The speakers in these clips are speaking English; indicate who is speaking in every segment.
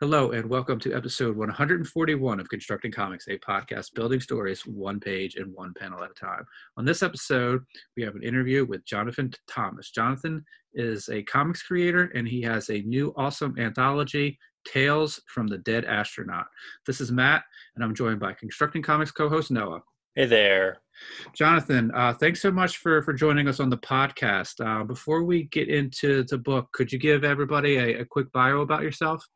Speaker 1: Hello, and welcome to episode 141 of Constructing Comics, a podcast building stories one page and one panel at a time. On this episode, we have an interview with Jonathan Thomas. Jonathan is a comics creator, and he has a new awesome anthology, Tales from the Dead Astronaut. This is Matt, and I'm joined by Constructing Comics co host Noah.
Speaker 2: Hey there.
Speaker 1: Jonathan, uh, thanks so much for, for joining us on the podcast. Uh, before we get into the book, could you give everybody a, a quick bio about yourself?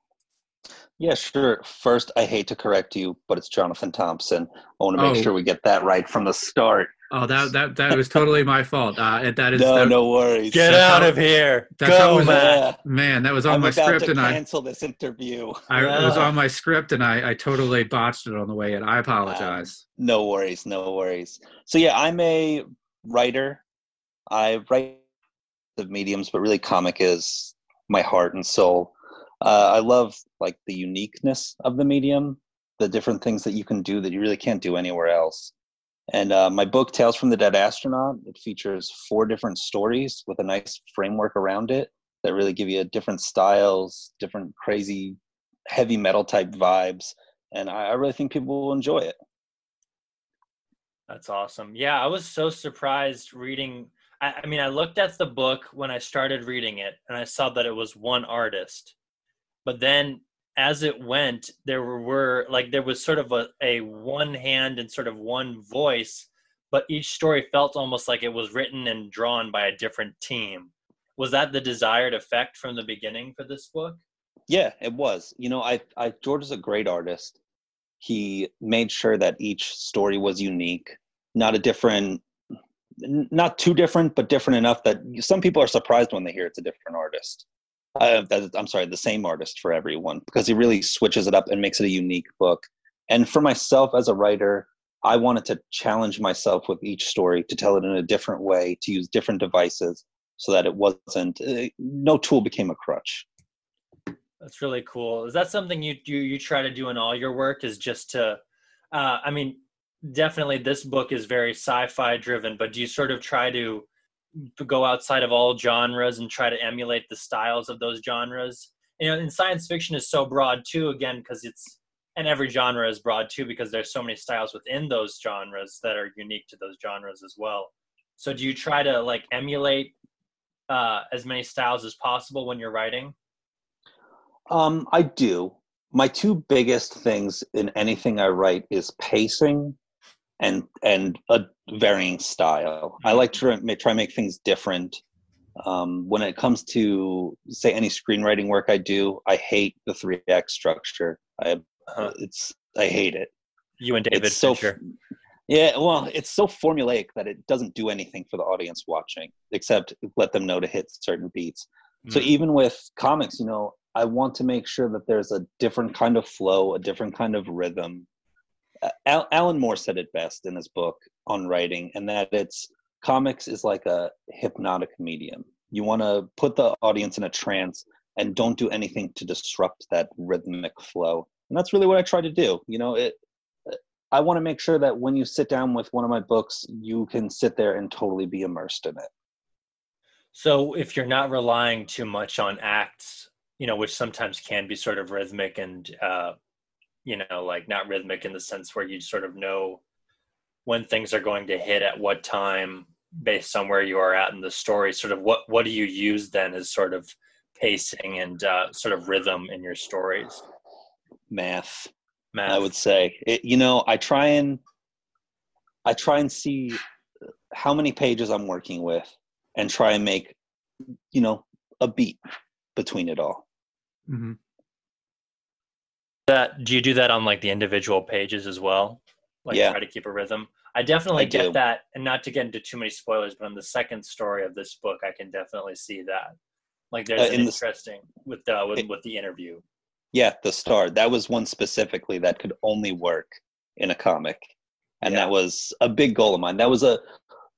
Speaker 3: Yeah, sure. First, I hate to correct you, but it's Jonathan Thompson. I want to make
Speaker 1: Oh.
Speaker 3: sure we get that right from the start.
Speaker 1: Oh, that that that was totally my fault. Uh, that is
Speaker 3: No,
Speaker 1: that,
Speaker 3: no worries.
Speaker 2: Get out
Speaker 1: how-
Speaker 2: of here.
Speaker 1: that's how it
Speaker 2: Go,
Speaker 1: was-.
Speaker 3: Yeah,
Speaker 1: man. That was on
Speaker 3: I'm
Speaker 1: my script, and I,
Speaker 3: cancel this interview.
Speaker 1: I was on my script, and I I totally botched it on the way in. I apologize.
Speaker 3: No worries, no worries. So yeah, I'm a writer. I write the mediums, but really comic is my heart and soul. Uh, I love like the uniqueness of the medium, the different things that you can do that you really can't do anywhere else. And uh, my book, Tales from the Dead Astronaut, it features four different stories with a nice framework around it that really give you different styles, different crazy heavy metal type vibes. And I, I really think people will enjoy it.
Speaker 2: That's awesome. Yeah, I was so surprised reading. I, I mean, I looked at the book when I started reading it, and I saw that it was one artist. But then, as it went, there were, like there was sort of a, a one hand and sort of one voice, but each story felt almost like it was written and drawn by a different team. Was that the desired effect from the beginning for this book?
Speaker 3: Yeah, it was. You know, I, I George is a great artist. He made sure that each story was unique, not a different, not too different, but different enough that some people are surprised when they hear it's a different artist. Uh, I'm sorry, the same artist for everyone because he really switches it up and makes it a unique book. And for myself as a writer, I wanted to challenge myself with each story to tell it in a different way, to use different devices so that it wasn't, uh, no tool became a crutch.
Speaker 2: That's really cool. Is that something you you you try to do in all your work? Is just to, uh, I mean, definitely this book is very sci-fi driven, but do you sort of try to go outside of all genres and try to emulate the styles of those genres? You know, and science fiction is so broad too. Again, because it's and every genre is broad too because there's so many styles within those genres that are unique to those genres as well. So do you try to like emulate uh, as many styles as possible when you're writing?
Speaker 3: Um, I do. My two biggest things in anything I write is pacing and and a varying style. I like to ma- try and make things different. Um, when it comes to say any screenwriting work I do, I hate the three act structure. I
Speaker 2: Uh-huh.
Speaker 3: it's I hate it.
Speaker 2: You and David
Speaker 3: it's so
Speaker 2: Fincher.
Speaker 3: yeah, well, it's so formulaic that it doesn't do anything for the audience watching except let them know to hit certain beats. So
Speaker 2: Mm.
Speaker 3: even with comics, you know, I want to make sure that there's a different kind of flow, a different kind of rhythm. Al- Alan Moore said it best in his book on writing, and that it's comics is like a hypnotic medium. You want to put the audience in a trance and don't do anything to disrupt that rhythmic flow. And that's really what I try to do. You know, it. I want to make sure that when you sit down with one of my books, you can sit there and totally be immersed in it.
Speaker 2: So if you're not relying too much on acts, you know, which sometimes can be sort of rhythmic and uh, you know, like not rhythmic in the sense where you sort of know when things are going to hit at what time based on where you are at in the story. Sort of what what do you use then as sort of pacing and uh, sort of rhythm in your stories?
Speaker 3: Math.
Speaker 2: Math.
Speaker 3: I would say it, you know I try and I try and see how many pages I'm working with and try and make you know a beat between it all.
Speaker 1: hmm
Speaker 2: that do you do that on like the individual pages as well like
Speaker 3: Yeah.
Speaker 2: try to keep a rhythm i definitely
Speaker 3: I
Speaker 2: get
Speaker 3: do.
Speaker 2: that and not to get into too many spoilers but on the second story of this book i can definitely see that like there's
Speaker 3: Uh, in the-
Speaker 2: interesting with the with,
Speaker 3: It-
Speaker 2: with the interview
Speaker 3: Yeah, the star. That was one specifically that could only work in a comic, and
Speaker 2: Yeah.
Speaker 3: that was a big goal of mine. That was a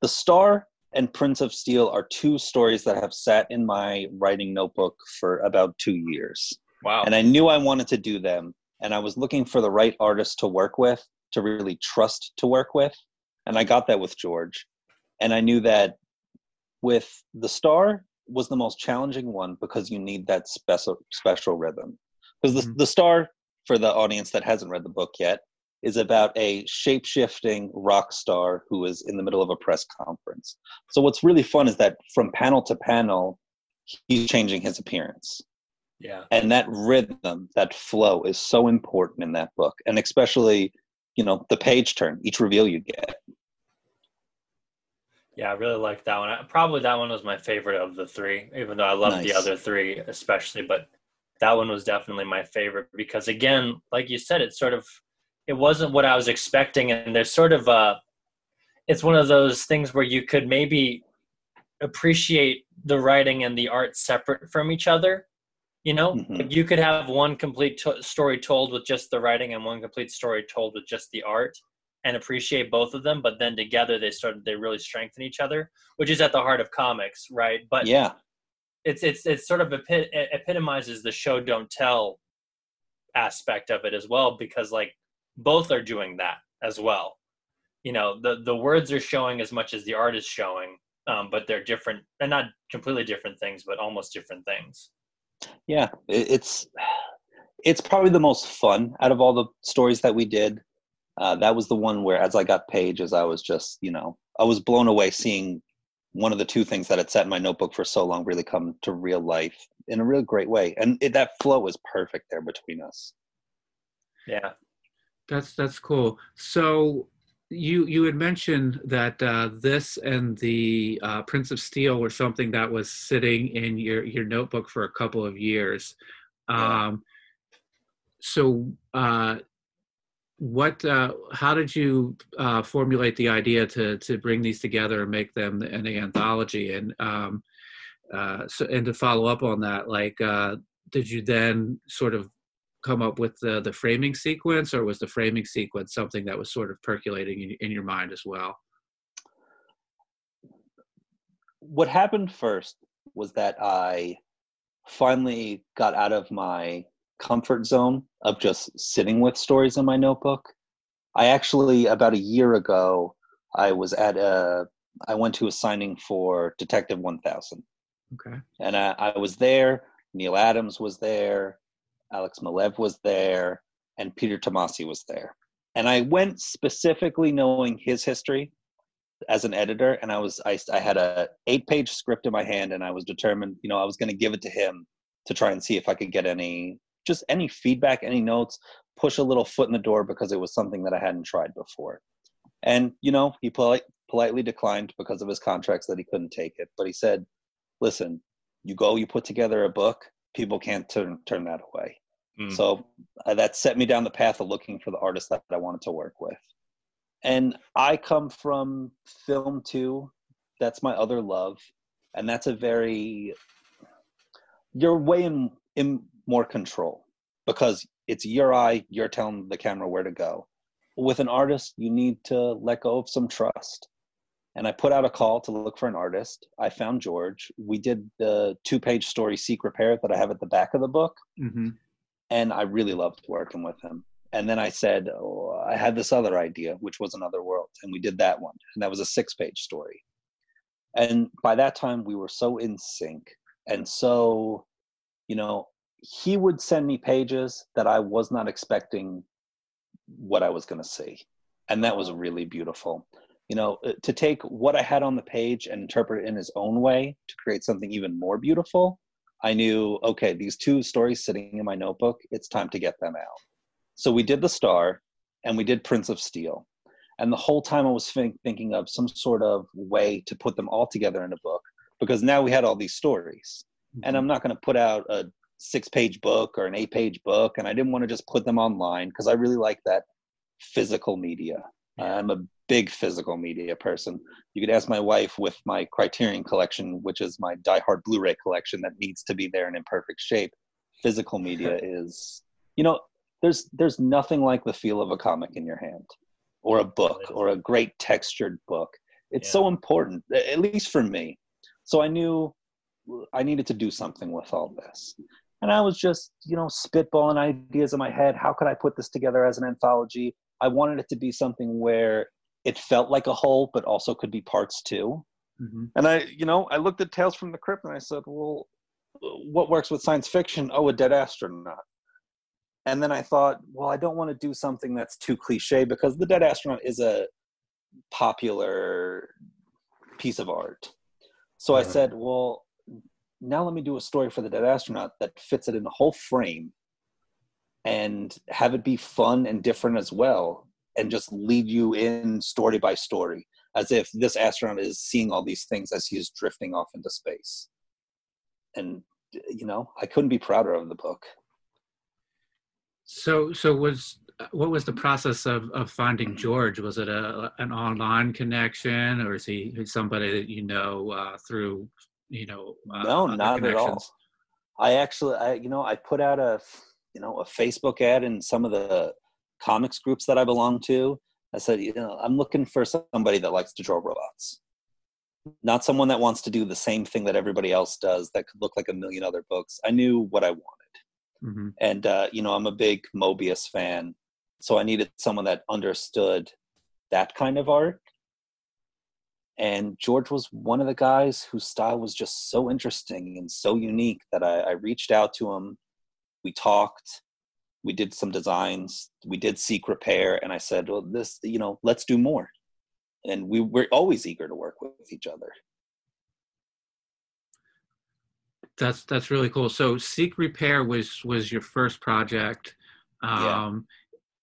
Speaker 3: the star and Prince of Steel are two stories that have sat in my writing notebook for about two years.
Speaker 2: Wow
Speaker 3: and I knew I wanted to do them. And I was looking for the right artist to work with, to really trust to work with. And I got that with George. And I knew that with the star was the most challenging one because you need that special special rhythm. because the,
Speaker 1: Mhm.
Speaker 3: the star for the audience that hasn't read the book yet is about a shape-shifting rock star who is in the middle of a press conference so what's really fun is that from panel to panel he's changing his appearance
Speaker 2: Yeah.
Speaker 3: and that rhythm that flow is so important in that book and especially you know the page turn each reveal you get
Speaker 2: Yeah, I really like that one. I, probably that one was my favorite of the three, even though I love the other three especially. But that one was definitely my favorite because, again, like you said, it's sort of it wasn't what I was expecting, and there's sort of a it's one of those things where you could maybe appreciate the writing and the art separate from each other. You know,
Speaker 3: Mhm.
Speaker 2: Like, you could have one complete to- story told with just the writing and one complete story told with just the art and appreciate both of them but then together they of they really strengthen each other which is at the heart of comics right? But
Speaker 3: yeah.
Speaker 2: it's it's it's sort of epi- epitomizes the show don't tell aspect of it as well because like both are doing that as well. You know the the words are showing as much as the art is showing um, but they're different and not completely different things but almost different things
Speaker 3: yeah it's it's probably the most fun out of all the stories that we did. Uh, that was the one where as i got pages i was just you know i was blown away seeing one of the two things that had sat in my notebook for so long really come to real life in a real great way. And it, that flow was perfect there between us.
Speaker 2: Yeah.
Speaker 1: That's that's cool. So you you had mentioned that uh, this and the uh, Prince of Steel were something that was sitting in your your notebook for a couple of years. Um, so uh, what? Uh, how did you uh, formulate the idea to to bring these together and make them an anthology? And um, uh, so and to follow up on that, like, uh, did you then sort of come up with the the framing sequence, or was the framing sequence something that was sort of percolating in, in your mind as well?
Speaker 3: what happened first was that I finally got out of my comfort zone of just sitting with stories in my notebook. I actually, about a year ago, I was at a, I went to a signing for Detective 1000.
Speaker 1: Okay.
Speaker 3: And I, I was there. Neal Adams was there. Alex Maleev was there. And Peter Tomasi was there. And I went specifically knowing his history as an editor. And I was, I, I had a eight page script in my hand and I was determined, you know, I was going to give it to him to try and see if I could get any, just any feedback, any notes, push a little foot in the door because it was something that I hadn't tried before. And, you know, he polite, politely declined because of his contracts that he couldn't take it. But he said, listen, you go, you put together a book, people can't turn, turn that away.
Speaker 2: Mm.
Speaker 3: So uh, that set me down the path of looking for the artist that I wanted to work with. And I come from film too. That's my other love. And that's a very, you're way in, in more control because it's your eye, you're telling the camera where to go. With an artist, you need to let go of some trust. And I put out a call to look for an artist. I found George. We did the two page story Seek Repair that I have at the back of the book
Speaker 1: Mm-hmm.
Speaker 3: And I really loved working with him. And then I said, oh, I had this other idea, which was Another World, and we did that one, and that was a six-page story. And by that time, we were so in sync, and so, you know, he would send me pages that I was not expecting what I was going to see, and that was really beautiful. You know, uh, to take what I had on the page and interpret it in his own way to create something even more beautiful I knew, okay, these two stories sitting in my notebook, it's time to get them out. So we did The Star and we did Prince of Steel. And the whole time I was think, thinking of some sort of way to put them all together in a book because now we had all these stories. And mm-hmm. I'm not going to put out a six page book or an eight page book. And I didn't want to just put them online because I really like that physical media. I'm a big physical media person. You could ask my wife with my Criterion collection, which is my diehard Blu-ray collection that needs to be there and in perfect shape. Physical media is, you know, there's there's nothing like the feel of a comic in your hand, or a book, or a great textured book. It's
Speaker 2: Yeah.
Speaker 3: so important, at least for me. So I knew I needed to do something with all this. And I was just, you know, spitballing ideas in my head. How could I put this together as an anthology? I wanted it to be something where it felt like a whole, but also could be parts too.
Speaker 1: Mm-hmm.
Speaker 3: And I, you know, I looked at Tales from the Crypt and I said, well, what works with science fiction? Oh, a dead astronaut. and then I thought, well, I don't want to do something that's too cliche because the Dead Astronaut is a popular piece of art. So I said, well, now let me do a story for the Dead Astronaut that fits it in a whole frame and have it be fun and different as well and just lead you in story by story as if this astronaut is seeing all these things as he is drifting off into space. And you know, I couldn't be prouder of the book.
Speaker 1: So, so was what was the process of of finding George? Was it a an online connection, or is he somebody that you know uh, through you know? Uh,
Speaker 3: no, not at all. I actually, I you know, I put out a you know a Facebook ad in some of the comics groups that I belong to. I said, you know, I'm looking for somebody that likes to draw robots, not someone that wants to do the same thing that everybody else does that could look like a million other books. I knew what I wanted.
Speaker 1: hmm
Speaker 3: and uh, you know i'm a big Moebius fan so i needed someone that understood that kind of art and george was one of the guys whose style was just so interesting and so unique that i, I reached out to him we talked we did some designs we did seek repair and i said well this you know let's do more and we we're always eager to work with each other
Speaker 1: That's that's really cool. So, Seek Repair was was your first project,
Speaker 3: Yeah.
Speaker 1: um,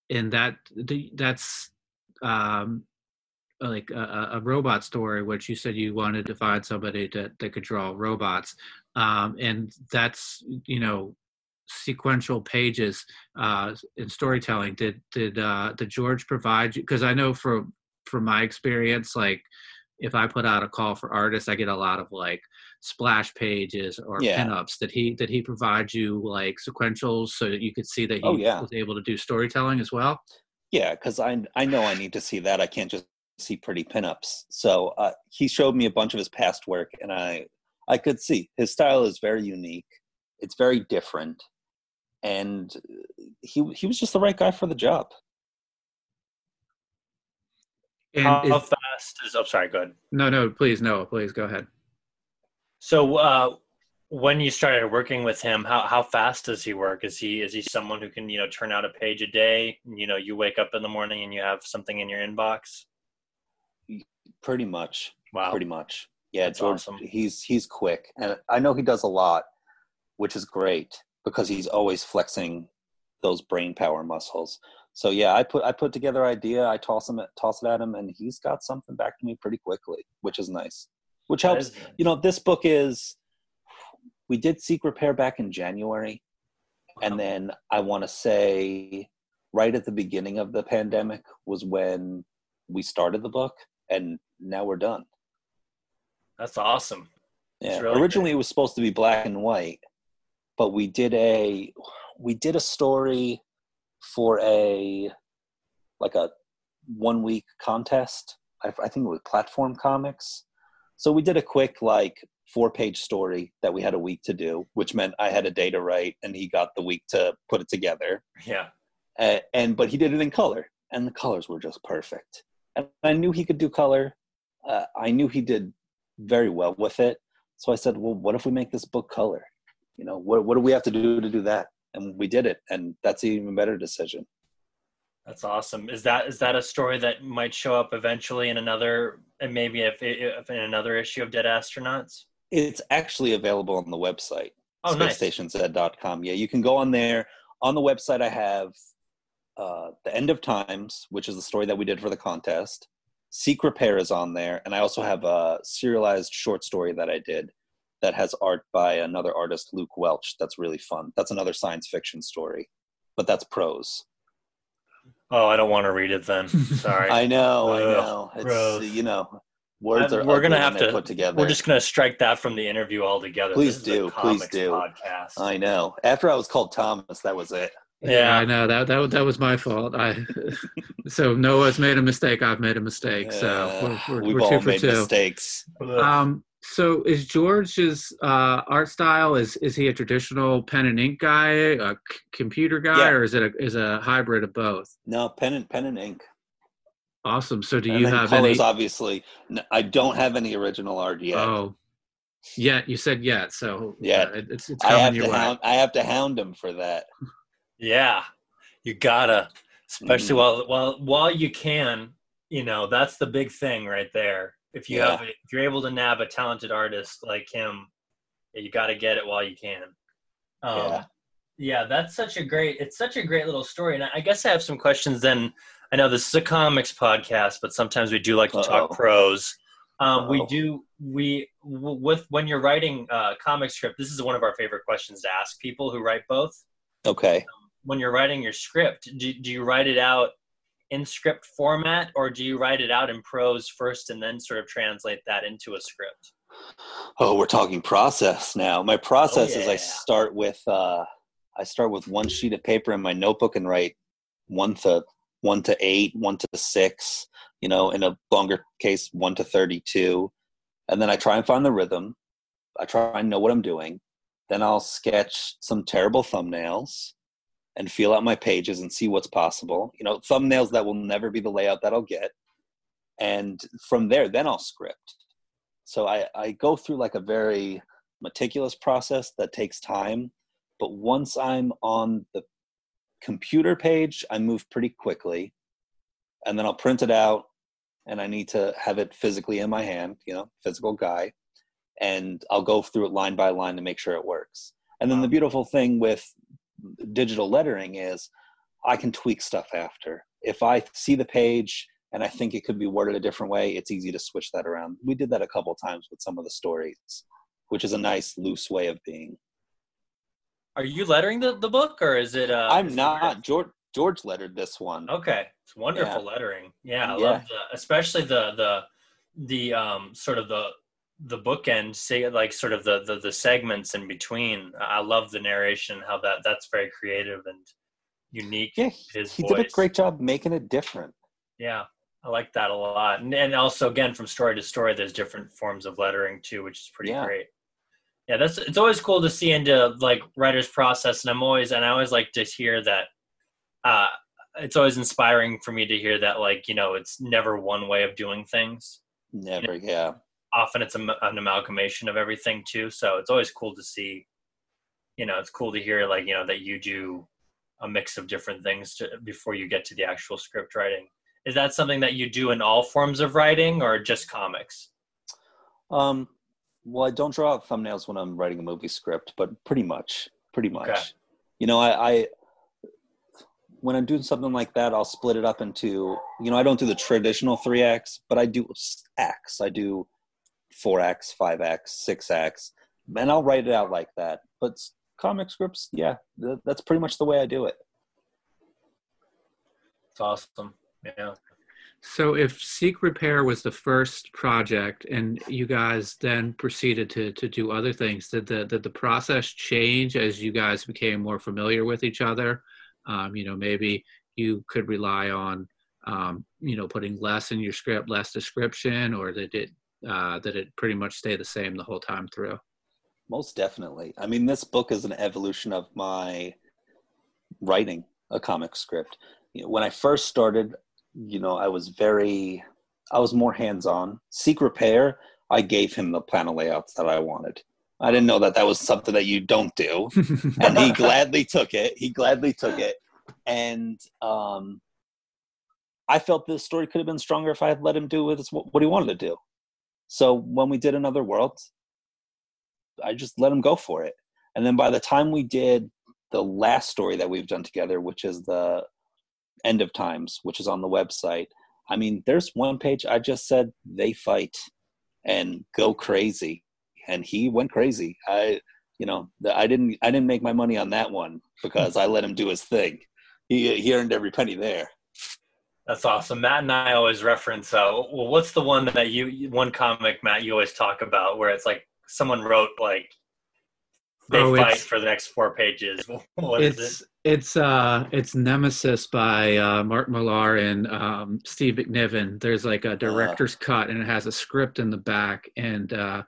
Speaker 1: and that the- that's um, like a, a- a robot story, which you said you wanted to find somebody that that could draw robots, um, and that's you know sequential pages uh, in storytelling. Did did uh, did George provide you? Because I know from from my experience, like if I put out a call for artists, I get a lot of like splash pages or
Speaker 3: Yeah.
Speaker 1: pinups. Did he did he provide you like sequentials so that you could see that he
Speaker 3: Oh, yeah.
Speaker 1: was able to do storytelling as well?
Speaker 3: Yeah, because I I know I need to see that. I can't just see pretty pinups. So uh, he showed me a bunch of his past work, and I I could see his style is very unique. It's very different, and he he was just the right guy for the job.
Speaker 1: And
Speaker 2: how,
Speaker 1: is-
Speaker 2: how fast is? Oh, sorry. Go ahead.
Speaker 1: no, no, please, no, please go ahead.
Speaker 2: So, uh, when you started working with him, how how fast does he work? Is he is he someone who can you know turn out a page a day? You know, you wake up in the morning and you have something in your inbox.
Speaker 3: Pretty much,
Speaker 2: Wow.
Speaker 3: pretty much. Yeah,
Speaker 2: That's
Speaker 3: George.
Speaker 2: awesome.
Speaker 3: He's he's quick, and I know he does a lot, which is great because he's always flexing those brain power muscles. So yeah, I put I put together idea, I toss him toss it at him, and he's got something back to me pretty quickly, which is nice. Which helps. You know, this book is. We did seek repair back in January, and then I want to say, right at the beginning of the pandemic was when we started the book, and now we're done.
Speaker 2: That's awesome.
Speaker 3: Yeah.
Speaker 2: really
Speaker 3: Originally, it was supposed to be black and white, but we did a we did a story for a like a one week contest. I, I think it was Platform Comics. So we did a quick like four page story that we had a week to do, which meant I had a day to write, and he got the week to put it together.
Speaker 2: Yeah.
Speaker 3: Uh, and but he did it in color, and the colors were just perfect. And I knew he could do color. Uh, I knew he did very well with it. So I said, "Well, what if we make this book color? You know, what what do we have to do to do that?" And we did it, and that's an even better decision.
Speaker 2: That's awesome. Is that is that a story that might show up eventually in another and maybe if, if in another issue of Dead Astronauts?
Speaker 3: It's actually available on the website,
Speaker 2: Oh, nice.
Speaker 3: spacestationz.com. Yeah, you can go on there. On the website, I have uh, the End of Times, which is the story that we did for the contest. Seek Repair is on there, and I also have a serialized short story that I did that has art by another artist, Luke Welch. That's really fun. That's another science fiction story, but that's prose.
Speaker 2: Oh, I don't want to read it then. Sorry.
Speaker 3: I know, I know. It's
Speaker 2: gross.
Speaker 3: you know, words
Speaker 2: I'm-
Speaker 3: are
Speaker 2: we're gonna have to-
Speaker 3: put together.
Speaker 2: We're just gonna strike that from the interview altogether.
Speaker 3: Please
Speaker 2: This is a
Speaker 3: do, please do.
Speaker 2: Podcast.
Speaker 3: I know. After I was called Thomas, that was it.
Speaker 2: Yeah.
Speaker 1: I know that that that was my fault. I so Noah's made a mistake. I've made a mistake. So
Speaker 3: Uh,
Speaker 1: we're, we're,
Speaker 3: we've
Speaker 1: we're
Speaker 3: all
Speaker 1: two for
Speaker 3: made
Speaker 1: two.
Speaker 3: mistakes.
Speaker 1: Um, so is George's uh, art style is is he a traditional pen and ink guy, a c- computer guy,
Speaker 3: Yeah.
Speaker 1: or is it a is a hybrid of both?
Speaker 3: No, pen and pen and ink.
Speaker 1: Awesome. So do
Speaker 3: and
Speaker 1: you
Speaker 3: then
Speaker 1: have
Speaker 3: colors?
Speaker 1: any?
Speaker 3: Obviously, I don't have any original art yet.
Speaker 1: Oh, yet you said yet. So
Speaker 3: yeah,
Speaker 1: uh, it- it's it's
Speaker 3: I
Speaker 1: coming
Speaker 3: have
Speaker 1: your
Speaker 3: to
Speaker 1: way.
Speaker 3: hound. I have to hound him for that.
Speaker 2: Yeah, you gotta, especially
Speaker 3: Mhm.
Speaker 2: while while while you can. You know, that's the big thing right there. If you
Speaker 3: Yeah.
Speaker 2: have, if you're able to nab a talented artist like him, you got to get it while you can. Um,
Speaker 3: Yeah.
Speaker 2: yeah, that's such a great. It's such a great little story, and I I guess I have some questions. Then I know this is a comics podcast, but sometimes we do like to talk
Speaker 3: Uh-oh.
Speaker 2: prose. Um, we do we w- with when you're writing uh, comic script. This is one of our favorite questions to ask people who write both
Speaker 3: Okay.
Speaker 2: when you're writing your script, do, do you write it out in script format or do you write it out in prose first and then sort of translate that into a script?
Speaker 3: Oh, we're talking process now. My process is
Speaker 2: yeah.
Speaker 3: I start with uh, I start with one sheet of paper in my notebook and write one to one to eight, one to six. You know, in a longer case, one to thirty-two, and then I try and find the rhythm. I try and know what I'm doing. Then I'll sketch some terrible thumbnails and feel out my pages and see what's possible. You know, thumbnails that will never be the layout that I'll get. And from there, then I'll script. So I, I go through like a very meticulous process that takes time. But once I'm on the computer page, I move pretty quickly. And then I'll print it out and I need to have it physically in my hand, you know, physical guy. And I'll go through it line by line to make sure it works. And then the beautiful thing with digital lettering is I can tweak stuff after. If I see the page and I think it could be worded a different way, it's easy to switch that around. We did that a couple times with some of the stories, which is a nice loose way of being.
Speaker 2: Are you lettering the, the book or is it? Uh,
Speaker 3: I'm
Speaker 2: is it
Speaker 3: not. George George lettered this one.
Speaker 2: Okay, it's wonderful
Speaker 3: Yeah.
Speaker 2: lettering. Yeah, I
Speaker 3: Yeah.
Speaker 2: love the, especially the the the um sort of the the bookend, say like sort of the, the the segments in between. I love the narration, how that that's very creative and unique.
Speaker 3: Yeah,
Speaker 2: His
Speaker 3: he did a great job making it different.
Speaker 2: Yeah, I like that a lot. And, and also, again, from story to story, there's different forms of lettering too, which is pretty
Speaker 3: Yeah.
Speaker 2: great. Yeah, that's it's always cool to see into like writer's process, and I'm always and I always like to hear that. Uh, it's always inspiring for me to hear that, like you know, it's never one way of doing things.
Speaker 3: Never, yeah.
Speaker 2: Often it's a, an amalgamation of everything too. So it's always cool to see. You know, it's cool to hear like you know that you do a mix of different things to, before you get to the actual script writing. Is that something that you do in all forms of writing or just comics?
Speaker 3: Um, well, I don't draw out thumbnails when I'm writing a movie script, but pretty much, pretty much.
Speaker 2: Okay.
Speaker 3: You know, I, I when I'm doing something like that, I'll split it up into. You know, I don't do the traditional three acts, but I do acts. I do four acts, five acts, six acts, and I'll write it out like that. But comic scripts, yeah, th- that's pretty much the way I do it.
Speaker 2: It's awesome. Yeah.
Speaker 1: So if Seek Repair was the first project and you guys then proceeded to to do other things, did the did the process change as you guys became more familiar with each other? Um, you know, maybe you could rely on um, you know putting less in your script, less description, or did it uh, did it pretty much stay the same the whole time through?
Speaker 3: Most definitely. I mean, this book is an evolution of my writing a comic script. You know, when I first started, you know, I was very, I was more hands on. Seek Repair, I gave him the panel layouts that I wanted. I didn't know that that was something that you don't do. and he gladly took it. He gladly took it. And um, I felt this story could have been stronger if I had let him do with what he wanted to do. So when we did Another World, I just let him go for it. And then by the time we did the last story that we've done together, which is the End of Times, which is on the website, I mean, there's one page I just said they fight and go crazy, and he went crazy. I, you know, I didn't I didn't make my money on that one because I let him do his thing. He he earned every penny there.
Speaker 2: That's awesome. Matt and I always reference. Uh, well, what's the one that you one comic Matt you always talk about where it's like someone wrote like they
Speaker 1: Oh,
Speaker 2: fight for the next four pages. What is
Speaker 1: it's
Speaker 2: it?
Speaker 1: it's uh it's Nemesis by uh, Mark Millar and um, Steve McNiven. There's like a director's cut and it has a script in the back and uh,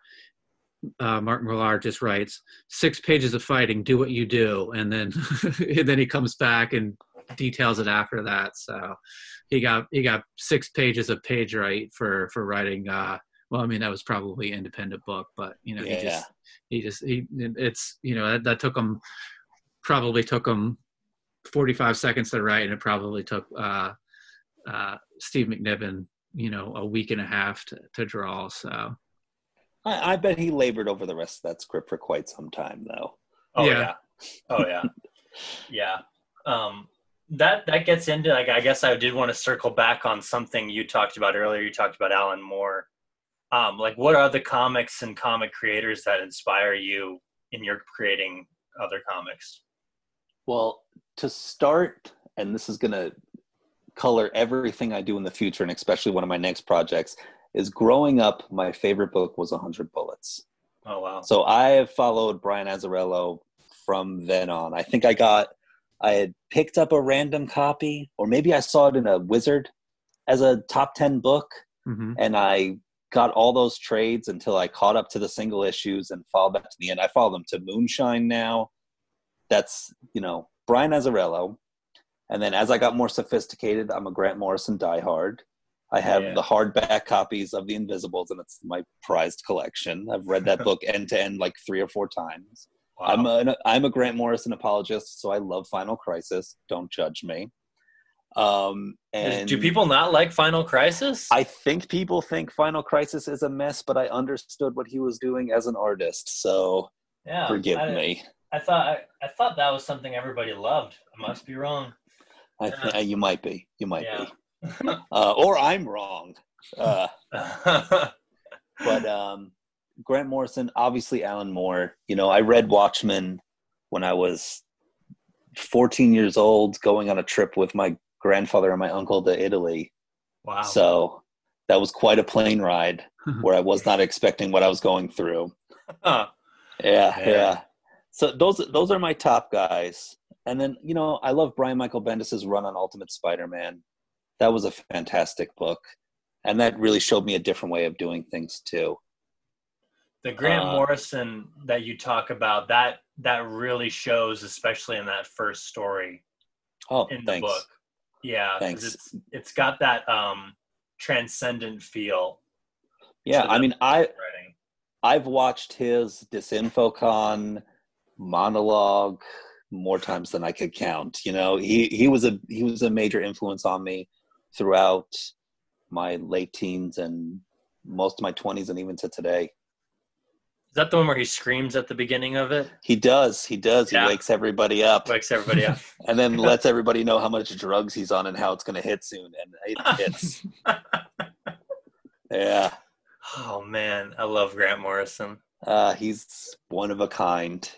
Speaker 1: uh, Mark Millar just writes six pages of fighting. Do what you do, and then and then he comes back and details it after that. So he got he got six pages of page right for for writing. Uh, well, I mean that was probably an independent book, but you know he just he just he it's you know that, that took him probably took him 45 seconds to write, and it probably took uh, uh, Steve McNiven, you know, a week and a half to, to draw. So
Speaker 3: I, I bet he labored over the rest of that script for quite some time, though.
Speaker 2: Oh
Speaker 1: Yeah.
Speaker 2: yeah. Oh yeah. yeah. Um that that gets into like I guess I did want to circle back on something you talked about earlier. You talked about Alan Moore. Um like what are the comics and comic creators that inspire you in your creating other comics?
Speaker 3: Well, to start, and this is going to color everything I do in the future, and especially one of my next projects, is growing up, my favorite book was 100 Bullets.
Speaker 2: Oh wow.
Speaker 3: So I have followed Brian Azzarello from then on. I think I got, I had picked up a random copy, or maybe I saw it in a Wizard as a top 10 book,
Speaker 1: mhm.
Speaker 3: and I got all those trades until I caught up to the single issues and followed that to the end. I follow them to Moonshine now. That's, you know, Brian Azzarello. And then as I got more sophisticated, I'm a Grant Morrison diehard. I have
Speaker 2: Yeah.
Speaker 3: the hardback copies of The Invisibles, and it's my prized collection. I've read that book end to end like three or four times.
Speaker 2: Wow.
Speaker 3: I'm a I'm a Grant Morrison apologist, so I love Final Crisis. Don't judge me. Um, and
Speaker 2: do people not like Final Crisis?
Speaker 3: I think people think Final Crisis is a mess, but I understood what he was doing as an artist, so
Speaker 2: yeah.
Speaker 3: forgive
Speaker 2: I,
Speaker 3: me.
Speaker 2: I thought I, I thought that was something everybody loved. I must be wrong.
Speaker 3: I th- you might be, you might
Speaker 2: Yeah.
Speaker 3: be, uh, or I'm wrong. Uh, but um, Grant Morrison, obviously Alan Moore. You know, I read Watchmen when I was 14 years old, going on a trip with my grandfather and my uncle to Italy.
Speaker 2: wow.
Speaker 3: So that was quite a plane ride where I was not expecting what I was going through. Yeah,
Speaker 2: Yeah.
Speaker 3: yeah. So those those are my top guys. And then, you know, I love Brian Michael Bendis's run on Ultimate Spider-Man. That was a fantastic book. And that really showed me a different way of doing things too.
Speaker 2: The Grant
Speaker 3: Uh,
Speaker 2: Morrison that you talk about that that really shows, especially in that first story
Speaker 3: Oh,
Speaker 2: in
Speaker 3: thanks.
Speaker 2: the book. yeah,
Speaker 3: Thanks.
Speaker 2: it's it's got that um transcendent feel.
Speaker 3: Yeah, I mean, I
Speaker 2: writing.
Speaker 3: I've watched his Disinfocon monologue more times than I could count. You know, he he was a he was a major influence on me throughout my late teens and most of my 20s and even to today.
Speaker 2: Is that the one where he screams at the beginning of it?
Speaker 3: He does. He does.
Speaker 2: Yeah.
Speaker 3: He wakes everybody up
Speaker 2: Wakes everybody up.
Speaker 3: and then lets everybody know how much drugs he's on and how it's going to hit soon. And it hits. yeah.
Speaker 2: oh man, I love Grant Morrison.
Speaker 3: Uh, he's one of a kind.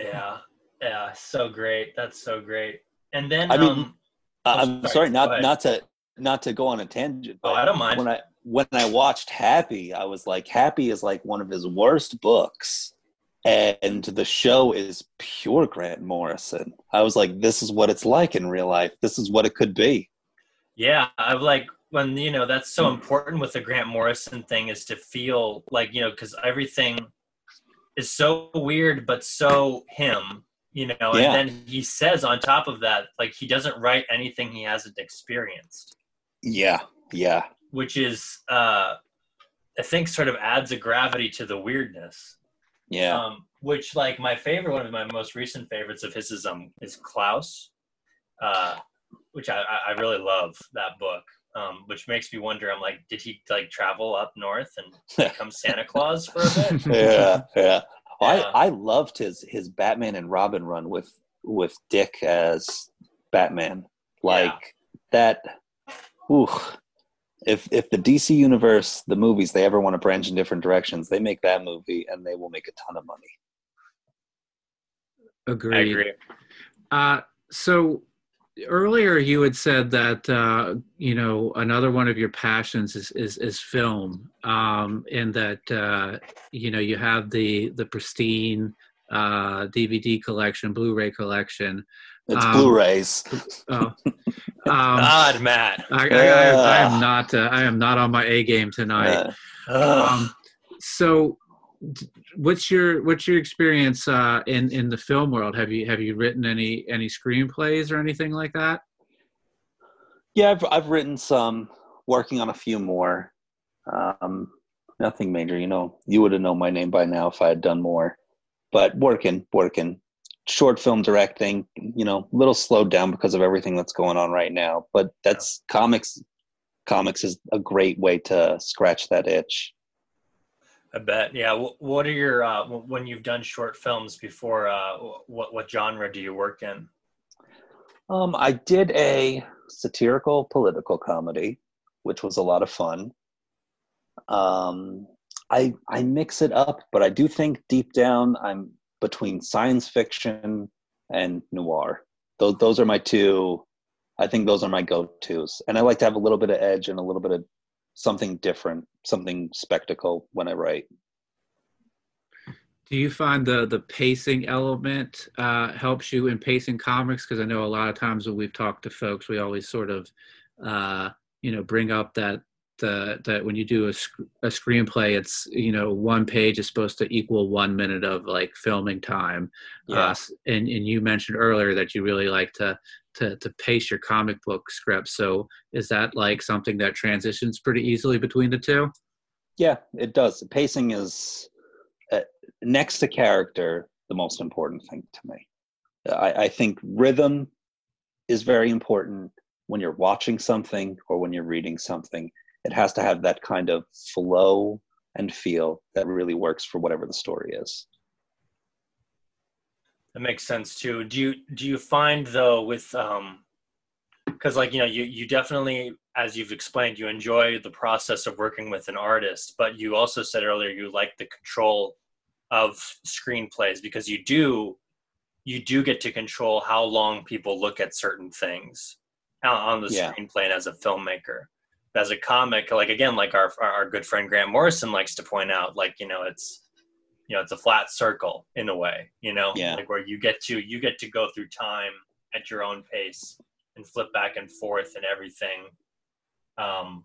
Speaker 2: Yeah, yeah, so great. That's so great. And then
Speaker 3: I mean,
Speaker 2: um, Oh,
Speaker 3: I'm
Speaker 2: sorry.
Speaker 3: sorry, not not to not to go on a tangent.
Speaker 2: Oh,
Speaker 3: but
Speaker 2: I don't mind.
Speaker 3: When I when I watched Happy, I was like, Happy is like one of his worst books, and the show is pure Grant Morrison. I was like, this is what it's like in real life. This is what it could be.
Speaker 2: Yeah, I've like when you know that's so important with the Grant Morrison thing is to feel like you know because everything is so weird but so him, you know.
Speaker 3: Yeah.
Speaker 2: And then he says on top of that, like he doesn't write anything he hasn't experienced,
Speaker 3: Yeah, yeah,
Speaker 2: which is uh I think sort of adds a gravity to the weirdness.
Speaker 3: yeah.
Speaker 2: Um, which like my favorite, one of my most recent favorites of his is um is Klaus, uh, which I I really love that book. Um, which makes me wonder. I'm like, did he like travel up north and become Santa Claus for a bit?
Speaker 3: yeah, yeah. Well,
Speaker 2: Yeah.
Speaker 3: I I loved his his Batman and Robin run with with Dick as Batman. Like that. Ooh. If if the DC universe, the movies, they ever want to branch in different directions, they make that movie and they will make a ton of money.
Speaker 2: I
Speaker 1: Agreed.
Speaker 2: agree.
Speaker 1: Uh, so earlier you had said that uh, you know another one of your passions is is, is film, um, and that uh, you know you have the the pristine uh, DVD collection, Blu-ray collection.
Speaker 3: It's
Speaker 1: Um,
Speaker 3: Blu-rays.
Speaker 1: Oh, um,
Speaker 2: God, Matt.
Speaker 1: I, I, I, I am
Speaker 3: Ah.
Speaker 1: not uh, I am not on my A game tonight.
Speaker 3: Uh,
Speaker 1: Um, so, what's your what's your experience uh, in in the film world? Have you have you written any any screenplays or anything like that?
Speaker 3: yeah, I've I've written some, working on a few more. Um, nothing major, you know. You would have known my name by now if I had done more. But working, working. Short film directing, you know, a little slowed down because of everything that's going on right now. But that's comics. Comics is a great way to scratch that itch.
Speaker 2: I bet. Yeah. What are your uh, when you've done short films before? Uh, what what genre do you work in?
Speaker 3: Um, I did a satirical political comedy, which was a lot of fun. Um, I I mix it up, but I do think deep down I'm between science fiction and noir. Those those are my two. I think those are my go-tos, and I like to have a little bit of edge and a little bit of something different, something spectacle when I write.
Speaker 1: Do you find the the pacing element uh, helps you in pacing comics? Because I know a lot of times when we've talked to folks, we always sort of uh, you know bring up that the that when you do a, a screenplay, it's you know one page is supposed to equal one minute of like filming time. Yeah. Uh, and and you mentioned earlier that you really like to to to pace your comic book script. So is that like something that transitions pretty easily between the two?
Speaker 3: Yeah, it does. Pacing is uh, next to character the most important thing to me. I, I think rhythm is very important when you're watching something or when you're reading something. It has to have that kind of flow and feel that really works for whatever the story is.
Speaker 2: That makes sense too. Do you do you find though with um because like you know you you definitely as you've explained you enjoy the process of working with an artist but you also said earlier you like the control of screenplays because you do you do get to control how long people look at certain things on the yeah. screenplay and as a filmmaker as a comic like again like our our good friend grant morrison likes to point out like you know it's you know it's a flat circle in a way you know?
Speaker 3: Yeah.
Speaker 2: like where you get to you get to go through time at your own pace and flip back and forth and everything. Um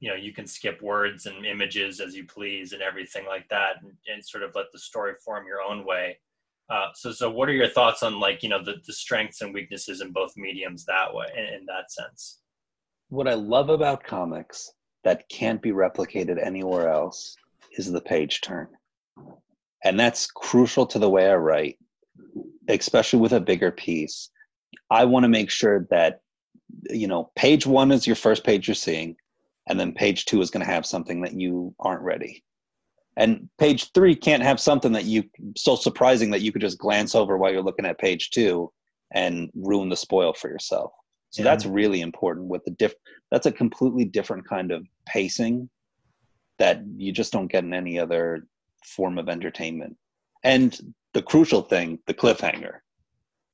Speaker 2: you know you can skip words and images as you please and everything like that and, and sort of let the story form your own way. Uh, so so what are your thoughts on like you know the, the strengths and weaknesses in both mediums that way in, in that sense
Speaker 3: what i love about comics that can't be replicated anywhere else is the page turn and that's crucial to the way I write, especially with a bigger piece. I want to make sure that, you know, page one is your first page you're seeing, and then page two is going to have something that you aren't ready. And page three can't have something that you so surprising that you could just glance over while you're looking at page two and ruin the spoil for yourself. So yeah. that's really important with the diff that's a completely different kind of pacing that you just don't get in any other form of entertainment. And the crucial thing, the cliffhanger.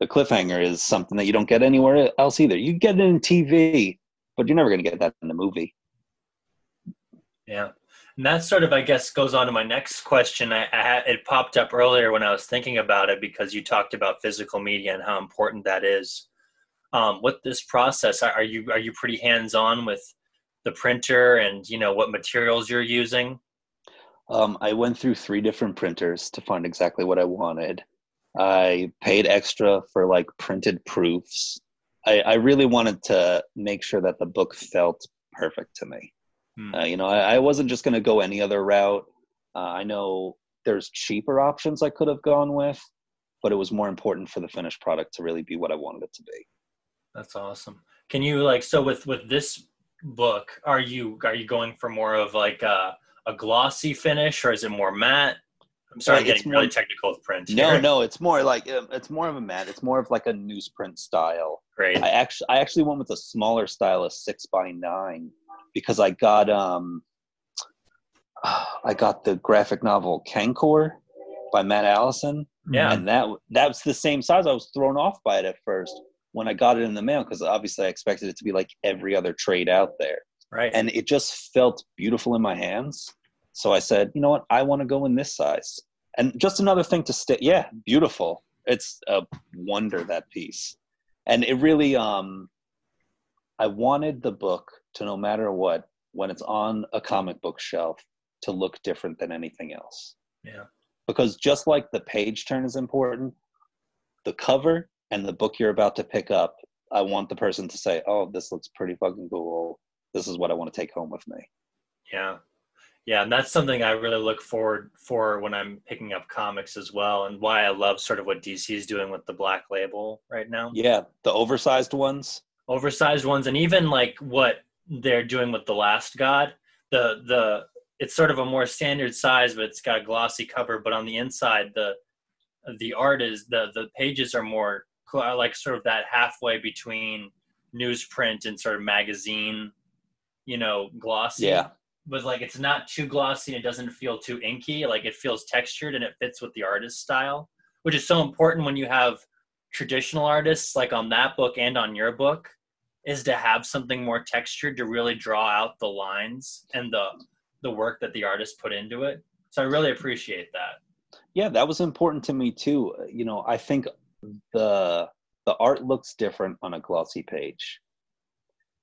Speaker 3: The cliffhanger is something that you don't get anywhere else either. You get it in TV, but you're never going to get that in the movie.
Speaker 2: Yeah. And that sort of, I guess, goes on to my next question. I, I had, it popped up earlier when I was thinking about it because you talked about physical media and how important that is. Um, with this process, are you are you pretty hands on with the printer and you know what materials you're using?
Speaker 3: Um, I went through three different printers to find exactly what I wanted. I paid extra for like printed proofs. I, I really wanted to make sure that the book felt perfect to me. Hmm. Uh, you know, I, I wasn't just going to go any other route. Uh, I know there's cheaper options I could have gone with, but it was more important for the finished product to really be what I wanted it to be.
Speaker 2: That's awesome. Can you like so with with this book? Are you are you going for more of like uh a glossy finish or is it more matte? I'm sorry, I'm getting more, really technical with print.
Speaker 3: No, here. no, it's more like um, it's more of a matte. It's more of like a newsprint style.
Speaker 2: Great.
Speaker 3: I actually I actually went with a smaller style of six by nine because I got um I got the graphic novel Kankor by Matt Allison.
Speaker 2: Yeah,
Speaker 3: and that that was the same size. I was thrown off by it at first when I got it in the mail because obviously I expected it to be like every other trade out there.
Speaker 2: Right.
Speaker 3: And it just felt beautiful in my hands. So I said, you know what? I want to go in this size. And just another thing to stay. Yeah, beautiful. It's a wonder that piece. And it really, um, I wanted the book to no matter what, when it's on a comic book shelf, to look different than anything else.
Speaker 2: Yeah.
Speaker 3: Because just like the page turn is important, the cover and the book you're about to pick up, I want the person to say, "Oh, this looks pretty fucking cool. This is what I want to take home with me."
Speaker 2: Yeah, Yeah, and that's something I really look forward for when I'm picking up comics as well, and why I love sort of what DC is doing with the Black Label right now.
Speaker 3: Yeah, the oversized ones.
Speaker 2: Oversized ones, and even like what they're doing with the Last God. The the it's sort of a more standard size, but it's got a glossy cover. But on the inside, the the art is the the pages are more Uh, like sort of that halfway between newsprint and sort of magazine, you know, glossy.
Speaker 3: Yeah.
Speaker 2: But like it's not too glossy and it doesn't feel too inky. Like it feels textured and it fits with the artist's style which is so important when you have traditional artists like on that book and on your book is to have something more textured to really draw out the lines and the the work that the artist put into it. So i really appreciate that.
Speaker 3: Yeah that was important to me too. You know i think the the art looks different on a glossy page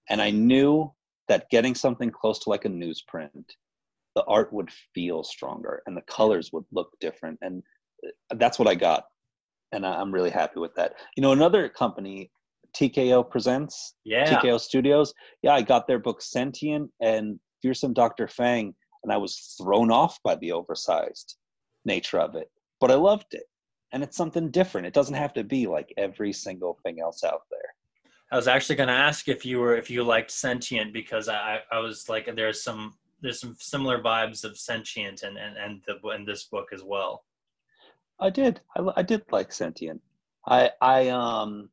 Speaker 3: and i knew that getting something close to like a newsprint, the art would feel stronger and the colors would look different. And uh, that's what I got. And I'm really happy with that. You know, another company, TKO Presents,
Speaker 2: yeah.
Speaker 3: TKO Studios. Yeah, I got their book Sentient and Fearsome Dr. Fang, and I was thrown off by the oversized nature of it. But I loved it. And it's something different. It doesn't have to be like every single thing else out there.
Speaker 2: I was actually going to ask if you were if you liked Sentient because I I was like there's some there's some similar vibes of Sentient and and and the in this book as well.
Speaker 3: I did. I, I did like Sentient. I I um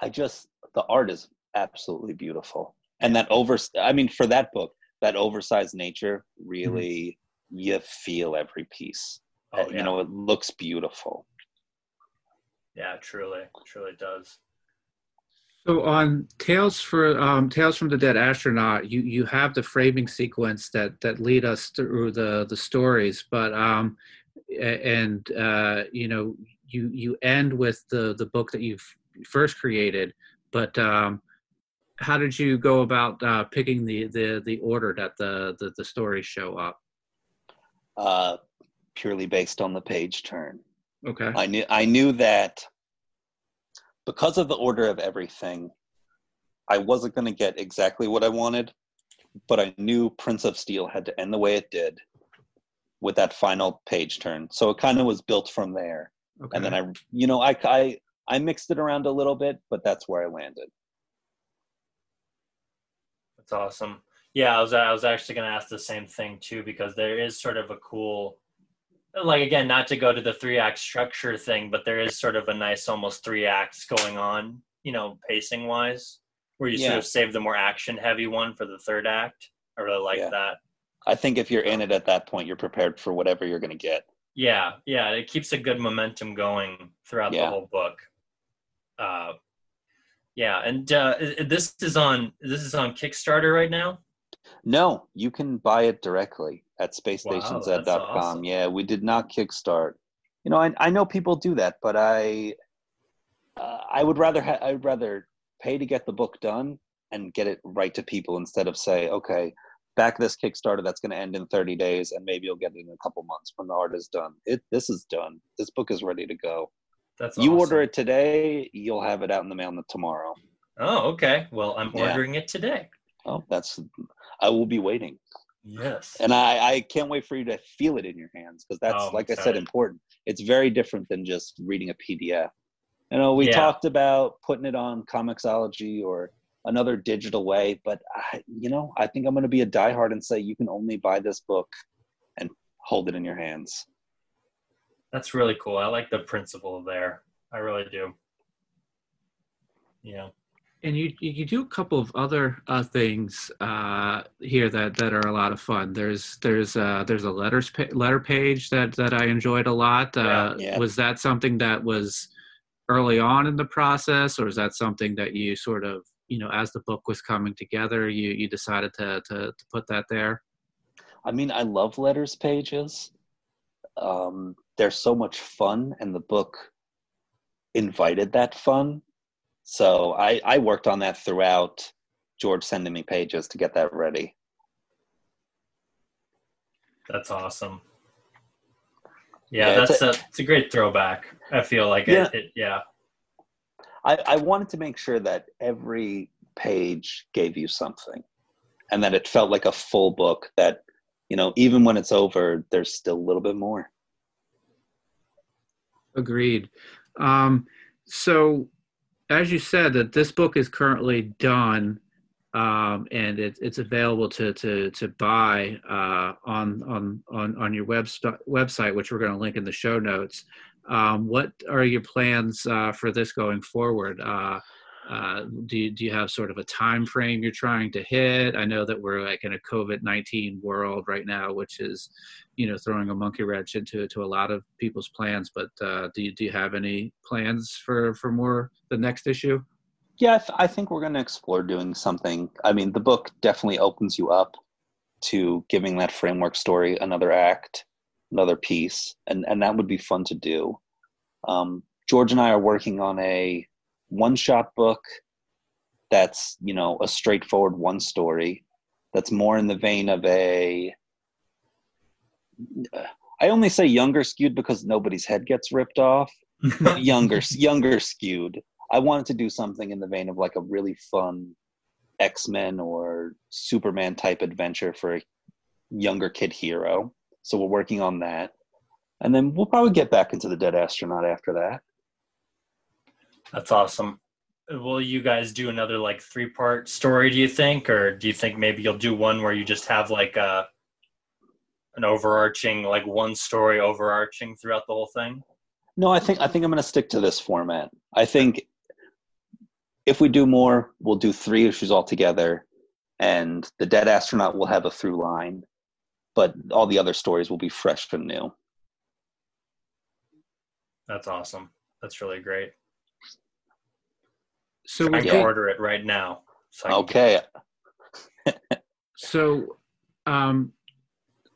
Speaker 3: I just the art is absolutely beautiful. And that over I mean for that book, that oversized nature really mm-hmm. you feel every piece. Oh, yeah. You know, it looks beautiful.
Speaker 2: Yeah, truly, truly does.
Speaker 1: So on Tales for um, Tales from the Dead Astronaut, you you have the framing sequence that that lead us through the the stories, but um, and uh, you know you you end with the the book that you've first created, but um, how did you go about uh, picking the the the order that the the, the stories show up?
Speaker 3: Uh, purely based on the page turn.
Speaker 1: Okay.
Speaker 3: I knew I knew that because of the order of everything, I wasn't going to get exactly what I wanted, but I knew Prince of Steel had to end the way it did with that final page turn. So it kind of was built from there. Okay. And then I, you know, I, I, I mixed it around a little bit, but that's where I landed.
Speaker 2: That's awesome. Yeah, I was, I was actually going to ask the same thing too, because there is sort of a cool like again not to go to the three act structure thing but there is sort of a nice almost three acts going on you know pacing wise where you yeah. sort of save the more action heavy one for the third act i really like yeah. that
Speaker 3: i think if you're in it at that point you're prepared for whatever you're going to get
Speaker 2: yeah yeah it keeps a good momentum going throughout yeah. the whole book uh yeah and uh this is on this is on kickstarter right now
Speaker 3: no, you can buy it directly at spacestationz.com. Wow, awesome. Yeah, we did not kickstart. You know, I, I know people do that, but I uh, I would rather ha- I would rather pay to get the book done and get it right to people instead of say, okay, back this Kickstarter that's going to end in 30 days, and maybe you'll get it in a couple months when the art is done. It this is done. This book is ready to go.
Speaker 2: That's
Speaker 3: you awesome. order it today, you'll have it out in the mail tomorrow.
Speaker 2: Oh, okay. Well, I'm ordering yeah. it today.
Speaker 3: Oh, that's I will be waiting.
Speaker 2: Yes.
Speaker 3: And I, I can't wait for you to feel it in your hands because that's, oh, like I said, important. It's very different than just reading a PDF. You know, we yeah. talked about putting it on Comixology or another digital way, but I, you know, I think I'm going to be a diehard and say you can only buy this book and hold it in your hands.
Speaker 2: That's really cool. I like the principle there. I really do. Yeah
Speaker 1: and you you do a couple of other uh, things uh, here that, that are a lot of fun. There's there's uh, there's a letters pa- letter page that that I enjoyed a lot. Uh, yeah, yeah. Was that something that was early on in the process, or is that something that you sort of you know as the book was coming together, you you decided to to, to put that there?
Speaker 3: I mean, I love letters pages. Um, they're so much fun, and the book invited that fun so I, I worked on that throughout George sending me pages to get that ready.
Speaker 2: That's awesome. Yeah, yeah that's a, a, it's a great throwback. I feel like yeah. It, it, yeah.
Speaker 3: I, I wanted to make sure that every page gave you something and that it felt like a full book that you know, even when it's over, there's still a little bit more.
Speaker 1: Agreed. Um, so, as you said, that this book is currently done, um, and it, it's available to to to buy uh, on on on on your web website, which we're going to link in the show notes. Um, what are your plans uh, for this going forward? Uh, uh, do you, do you have sort of a time frame you're trying to hit? I know that we're like in a COVID nineteen world right now, which is, you know, throwing a monkey wrench into to a lot of people's plans. But uh, do you do you have any plans for for more the next issue?
Speaker 3: Yeah, I, th- I think we're going to explore doing something. I mean, the book definitely opens you up to giving that framework story another act, another piece, and and that would be fun to do. Um, George and I are working on a one shot book that's you know a straightforward one story that's more in the vein of a uh, i only say younger skewed because nobody's head gets ripped off younger younger skewed. I wanted to do something in the vein of like a really fun x-men or superman type adventure for a younger kid hero. So we're working on that. And then we'll probably get back into the dead astronaut after that
Speaker 2: that's awesome. Will you guys do another like three part story, do you think? Or do you think maybe you'll do one where you just have like a an overarching like one story overarching throughout the whole thing?
Speaker 3: No, I think I think I'm gonna stick to this format. I think if we do more, we'll do three issues all together, and the dead astronaut will have a through line, but all the other stories will be fresh and new.
Speaker 2: That's awesome. That's really great.
Speaker 1: So
Speaker 2: I can order it right now.
Speaker 3: So okay.
Speaker 1: so, um,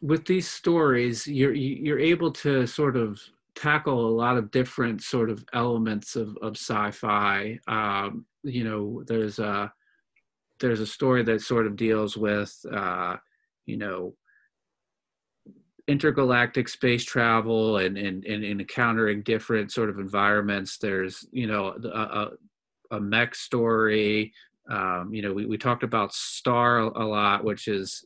Speaker 1: with these stories, you're you're able to sort of tackle a lot of different sort of elements of of sci-fi. Um, you know, there's a there's a story that sort of deals with uh, you know intergalactic space travel and, and, and, encountering different sort of environments. There's, you know, a, a mech story. Um, you know, we, we talked about Star a lot, which is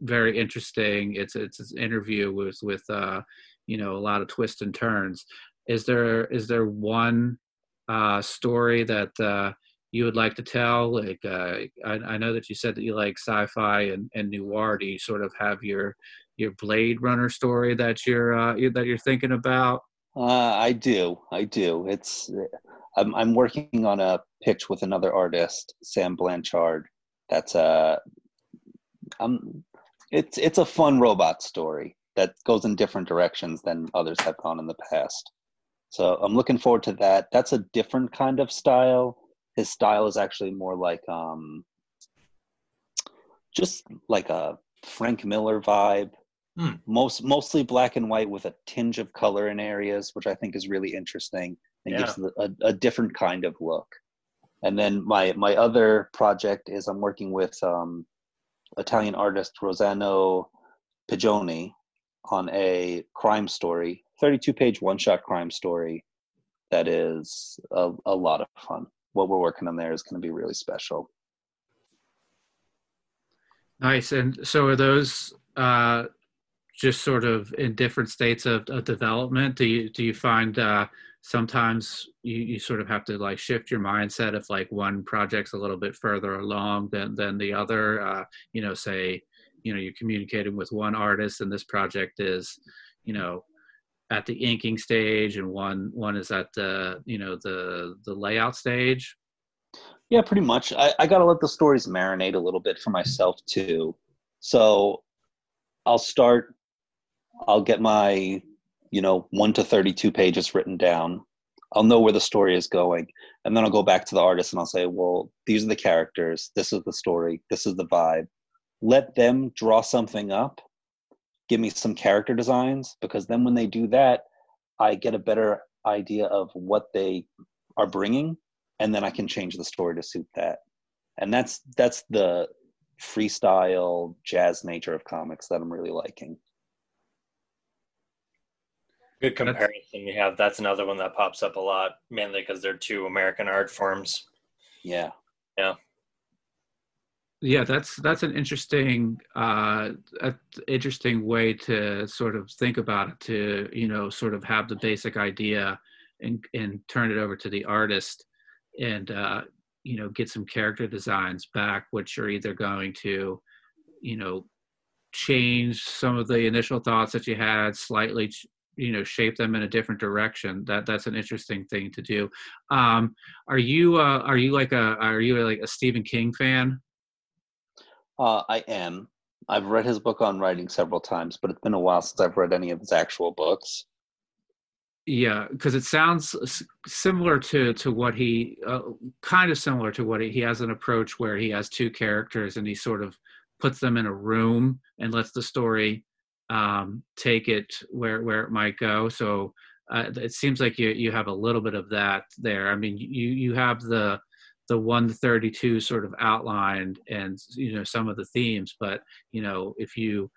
Speaker 1: very interesting. It's it's an interview with with uh, you know a lot of twists and turns. Is there is there one uh, story that uh, you would like to tell? Like uh, I, I know that you said that you like sci-fi and, and noir. Do you sort of have your your Blade Runner story that you're uh, that you're thinking about?
Speaker 3: Uh, I do, I do. It's I'm I'm working on a pitch with another artist, Sam Blanchard. That's a um, it's it's a fun robot story that goes in different directions than others have gone in the past. So I'm looking forward to that. That's a different kind of style. His style is actually more like um, just like a Frank Miller vibe. Hmm. Most mostly black and white with a tinge of color in areas, which I think is really interesting and yeah. gives a, a different kind of look. And then my my other project is I'm working with um, Italian artist Rosano Pigioni on a crime story, 32 page one shot crime story that is a, a lot of fun. What we're working on there is going to be really special.
Speaker 1: Nice. And so are those uh, just sort of in different states of, of development? Do you do you find uh, sometimes you, you sort of have to like shift your mindset if like one project's a little bit further along than than the other. Uh, you know say you know you're communicating with one artist and this project is you know at the inking stage and one one is at the you know the the layout stage.
Speaker 3: Yeah pretty much. I, I gotta let the stories marinate a little bit for myself too. So i'll start i'll get my you know, one to 32 pages written down. I'll know where the story is going. And then I'll go back to the artist and I'll say, well, these are the characters. This is the story. This is the vibe. Let them draw something up. Give me some character designs because then when they do that, I get a better idea of what they are bringing and then I can change the story to suit that. And that's that's the freestyle jazz nature of comics that I'm really liking.
Speaker 2: Good comparison that's, you have. That's another one that pops up a lot, mainly because they're two American art forms.
Speaker 3: Yeah.
Speaker 2: Yeah.
Speaker 1: yeah that's that's an interesting uh a, interesting way to sort of think about it to you know sort of have the basic idea and and turn it over to the artist and uh you know get some character designs back which are either going to you know change some of the initial thoughts that you had slightly you know shape them in a different direction that that's an interesting thing to do. Um are you uh are you like a are you like a stephen king fan?
Speaker 3: Uh i am. I've read his book on writing several times but it's been a while since i've read any of his actual books.
Speaker 1: Yeah because it sounds similar to to what he uh, kind of similar to what he, he has an approach where he has two characters and he sort of puts them in a room and lets the story um, take it where where it might go. So uh, it seems like you you have a little bit of that there. I mean, you you have the the 132 sort of outlined and you know some of the themes, but you know if you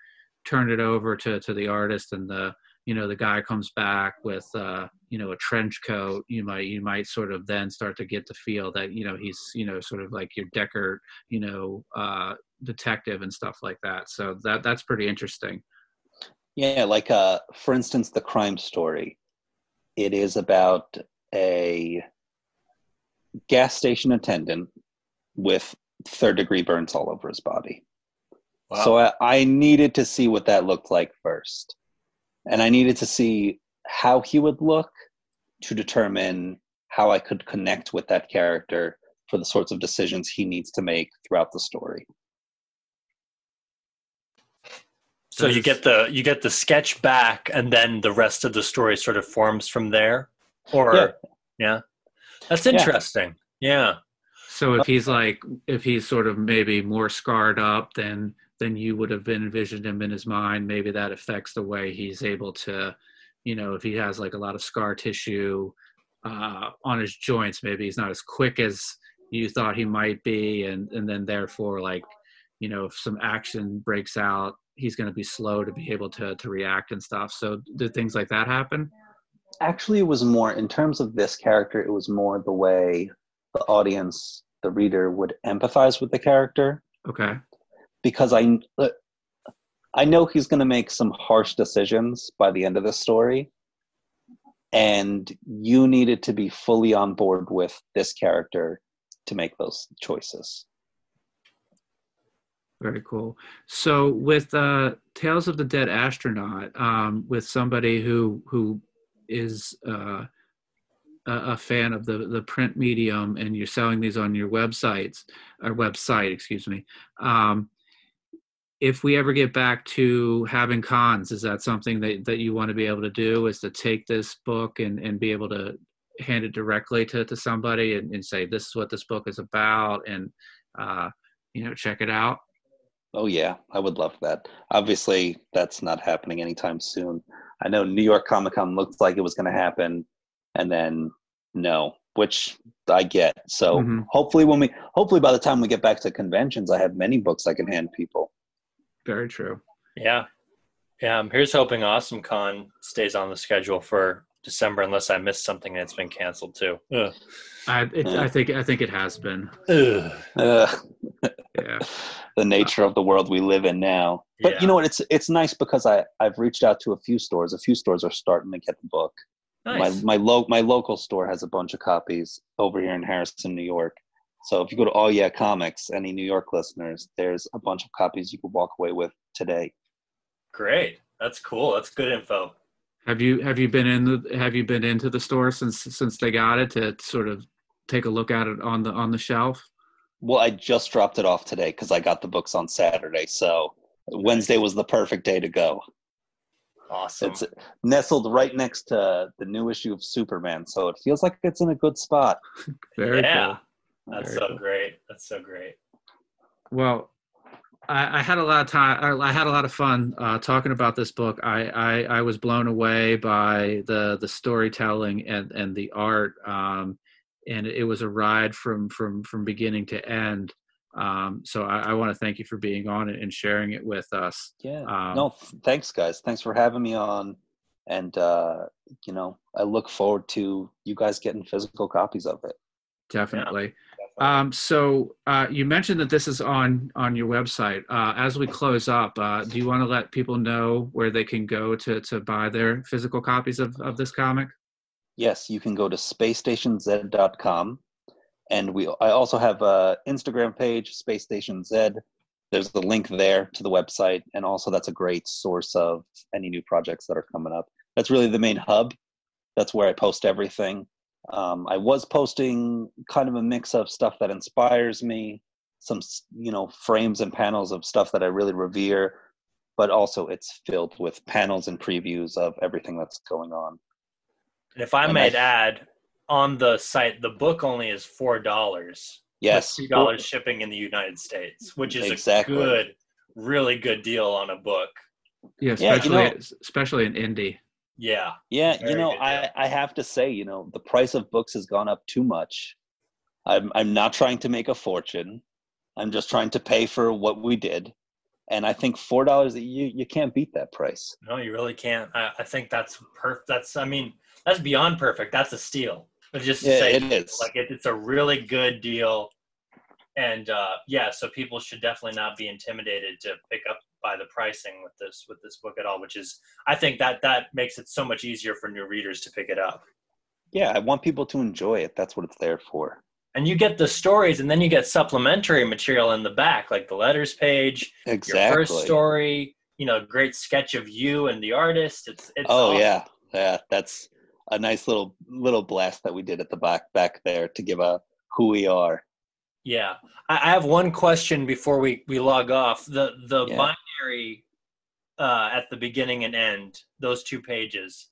Speaker 1: turn it over to to the artist and the you know the guy comes back with uh you know a trench coat you might you might sort of then start to get the feel that you know he's you know sort of like your Deckard you know uh detective and stuff like that so that that's pretty interesting
Speaker 3: yeah, like uh, for instance, the crime story. It is about a gas station attendant with third degree burns all over his body. Wow. So I, I needed to see what that looked like first. And I needed to see how he would look to determine how I could connect with that character for the sorts of decisions he needs to make throughout the story.
Speaker 2: So you get the you get the sketch back, and then the rest of the story sort of forms from there. Or yeah, yeah. that's interesting. Yeah. yeah.
Speaker 1: So if he's like if he's sort of maybe more scarred up than than you would have envisioned him in his mind, maybe that affects the way he's able to, you know, if he has like a lot of scar tissue uh, on his joints, maybe he's not as quick as you thought he might be, and and then therefore like, you know, if some action breaks out he's going to be slow to be able to to react and stuff. So did things like that happen?
Speaker 3: Actually, it was more in terms of this character. It was more the way the audience, the reader, would empathize with the character.
Speaker 1: Okay.
Speaker 3: Because I, I know he's going to make some harsh decisions by the end of the story, and you needed to be fully on board with this character to make those choices.
Speaker 1: Very cool. So with uh, Tales of the Dead Astronaut, um, with somebody who who is uh, a, fan of the the print medium, and you're selling these on your websites or website, excuse me. Um, if we ever get back to having cons, is that something that, that you want to be able to do? Is to take this book and, and be able to hand it directly to, to somebody and, and say this is what this book is about and uh, you know check it out
Speaker 3: Oh yeah, I would love that. Obviously, that's not happening anytime soon. I know New York Comic Con looked like it was going to happen, and then no, which I get. So mm-hmm. hopefully, when we hopefully by the time we get back to conventions, I have many books I can hand people.
Speaker 1: Very true.
Speaker 2: Yeah, yeah. I'm here's hoping Awesome Con stays on the schedule for December, unless I missed something and it's been canceled too. Ugh.
Speaker 1: I, it, I think I think it has been.
Speaker 3: Ugh. yeah the nature of the world we live in now. But yeah. you know what? It's it's nice because I I've reached out to a few stores. A few stores are starting to get the book. Nice. My my lo- my local store has a bunch of copies over here in Harrison, New York. So if you go to Oh Yeah Comics, any New York listeners, there's a bunch of copies you could walk away with today.
Speaker 2: Great, that's cool. That's good info.
Speaker 1: Have you have you been in the have you been into the store since since they got it to sort of take a look at it on the on the shelf?
Speaker 3: Well, I just dropped it off today because I got the books on Saturday. So Wednesday was the perfect day to go.
Speaker 2: Awesome.
Speaker 3: It's nestled right next to the new issue of Superman, so it feels like it's in a good spot.
Speaker 1: Very yeah.
Speaker 2: cool. That's Very so cool. great. That's so great.
Speaker 1: Well, I, I, had a lot of time. I had a lot of fun uh, talking about this book. I, I, I was blown away by the the storytelling and and the art. Um, and it was a ride from from from beginning to end. Um, so I, I want to thank you for being on it and sharing it with us.
Speaker 3: Yeah. Um, no, thanks, guys. Thanks for having me on. And uh, you know, I look forward to you guys getting physical copies of it.
Speaker 1: Definitely. Um, so uh, you mentioned that this is on on your website. Uh, as we close up, uh, do you want to let people know where they can go to to buy their physical copies of, of this comic?
Speaker 3: Yes, you can go to spacestationz.com, and we. I also have a Instagram page, Space Station Z. There's the link there to the website, and also that's a great source of any new projects that are coming up. That's really the main hub. That's where I post everything. Um, I was posting kind of a mix of stuff that inspires me, some you know frames and panels of stuff that I really revere, but also it's filled with panels and previews of everything that's going on.
Speaker 2: And if I and might I, add, on the site, the book only is four dollars.
Speaker 3: Yes,
Speaker 2: two dollars shipping in the United States, which is exactly. a good, really good deal on a book.
Speaker 1: Yeah, especially yeah, you know, especially in indie.
Speaker 2: Yeah.
Speaker 3: Yeah, you know, I, I have to say, you know, the price of books has gone up too much. I'm I'm not trying to make a fortune. I'm just trying to pay for what we did. And I think four dollars you you can't beat that price.
Speaker 2: No, you really can't. I, I think that's perfect. That's I mean, that's beyond perfect. That's a steal. But just
Speaker 3: yeah,
Speaker 2: say,
Speaker 3: it is.
Speaker 2: Like it, it's a really good deal. And uh, yeah, so people should definitely not be intimidated to pick up by the pricing with this with this book at all which is i think that that makes it so much easier for new readers to pick it up
Speaker 3: yeah i want people to enjoy it that's what it's there for
Speaker 2: and you get the stories and then you get supplementary material in the back like the letters page
Speaker 3: exactly
Speaker 2: your first story you know great sketch of you and the artist it's, it's
Speaker 3: oh awesome. yeah yeah that's a nice little little blast that we did at the back back there to give a who we are
Speaker 2: yeah i have one question before we we log off the the yeah uh, at the beginning and end, those two pages.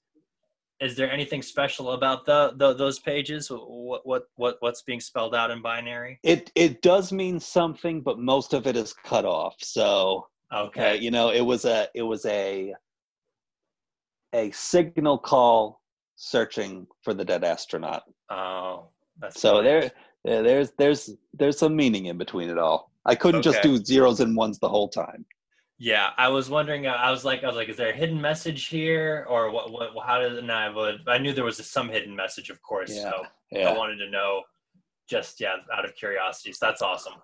Speaker 2: Is there anything special about the, the those pages? What what what what's being spelled out in binary?
Speaker 3: It it does mean something, but most of it is cut off. So
Speaker 2: okay,
Speaker 3: uh, you know, it was a it was a a signal call searching for the dead astronaut.
Speaker 2: Oh, that's
Speaker 3: so there there's there's there's some meaning in between it all. I couldn't okay. just do zeros and ones the whole time.
Speaker 2: Yeah, I was wondering. Uh, I was like, I was like, is there a hidden message here, or what? What? How did? And I would. I knew there was some hidden message, of course. Yeah, so yeah. I wanted to know, just yeah, out of curiosity. So that's awesome.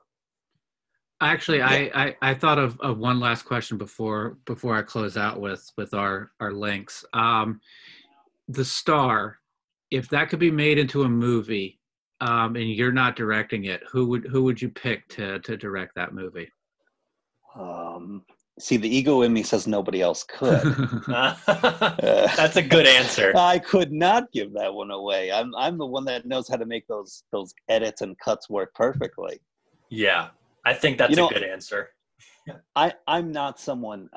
Speaker 1: Actually, yeah. I, I I thought of, of one last question before before I close out with with our our links. Um, the star, if that could be made into a movie, um, and you're not directing it, who would who would you pick to to direct that movie?
Speaker 3: Um, See, the ego in me says nobody else could.
Speaker 2: That's a good answer.
Speaker 3: I could not give that one away. I'm I'm the one that knows how to make those those edits and cuts work perfectly.
Speaker 2: Yeah, I think that's you know, a good answer.
Speaker 3: I I'm not someone.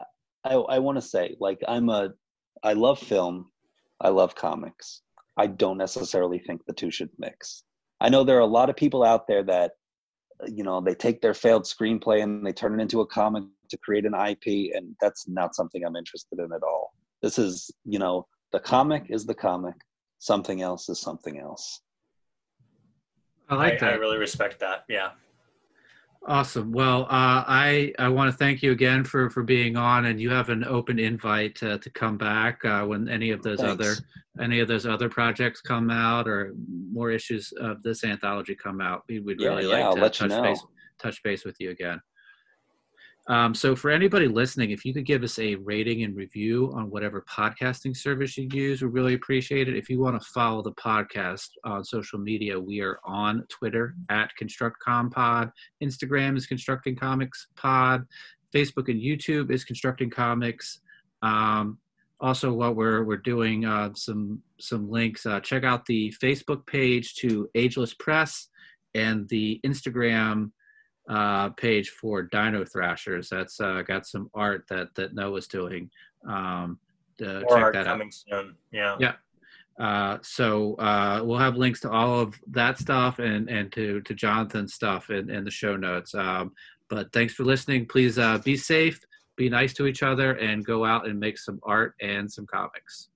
Speaker 3: I I want to say like I'm a. I love film. I love comics. I don't necessarily think the two should mix. I know there are a lot of people out there that you know they take their failed screenplay and they turn it into a comic to create an ip and that's not something i'm interested in at all. This is you know the comic is the comic. Something else is something else.
Speaker 1: I like I, that.
Speaker 2: i really respect that. Yeah
Speaker 1: Awesome. Well, uh, I I want to thank you again for for being on, and you have an open invite to to come back uh, when any of those Thanks. other any of those other projects come out or more issues of this anthology come out. We would yeah, really yeah, like to touch base touch base with you again. Um, so, for anybody listening, if you could give us a rating and review on whatever podcasting service you use, we really appreciate it. If you want to follow the podcast on social media, we are on Twitter at ConstructComPod. Instagram is Constructing Comics Pod. Facebook and YouTube is Constructing Comics. Um, also, what we're we're doing uh, some some links. Uh, check out the Facebook page to Ageless Press and the Instagram uh, page for Dino Thrashers. That's uh, got some art that that Noah's doing. Um,
Speaker 2: More check art that coming out. soon. Yeah.
Speaker 1: Yeah. Uh, so uh, we'll have links to all of that stuff and and to to Jonathan's stuff in, in the show notes. Um, but thanks for listening. Please uh, be safe, be nice to each other, and go out and make some art and some comics.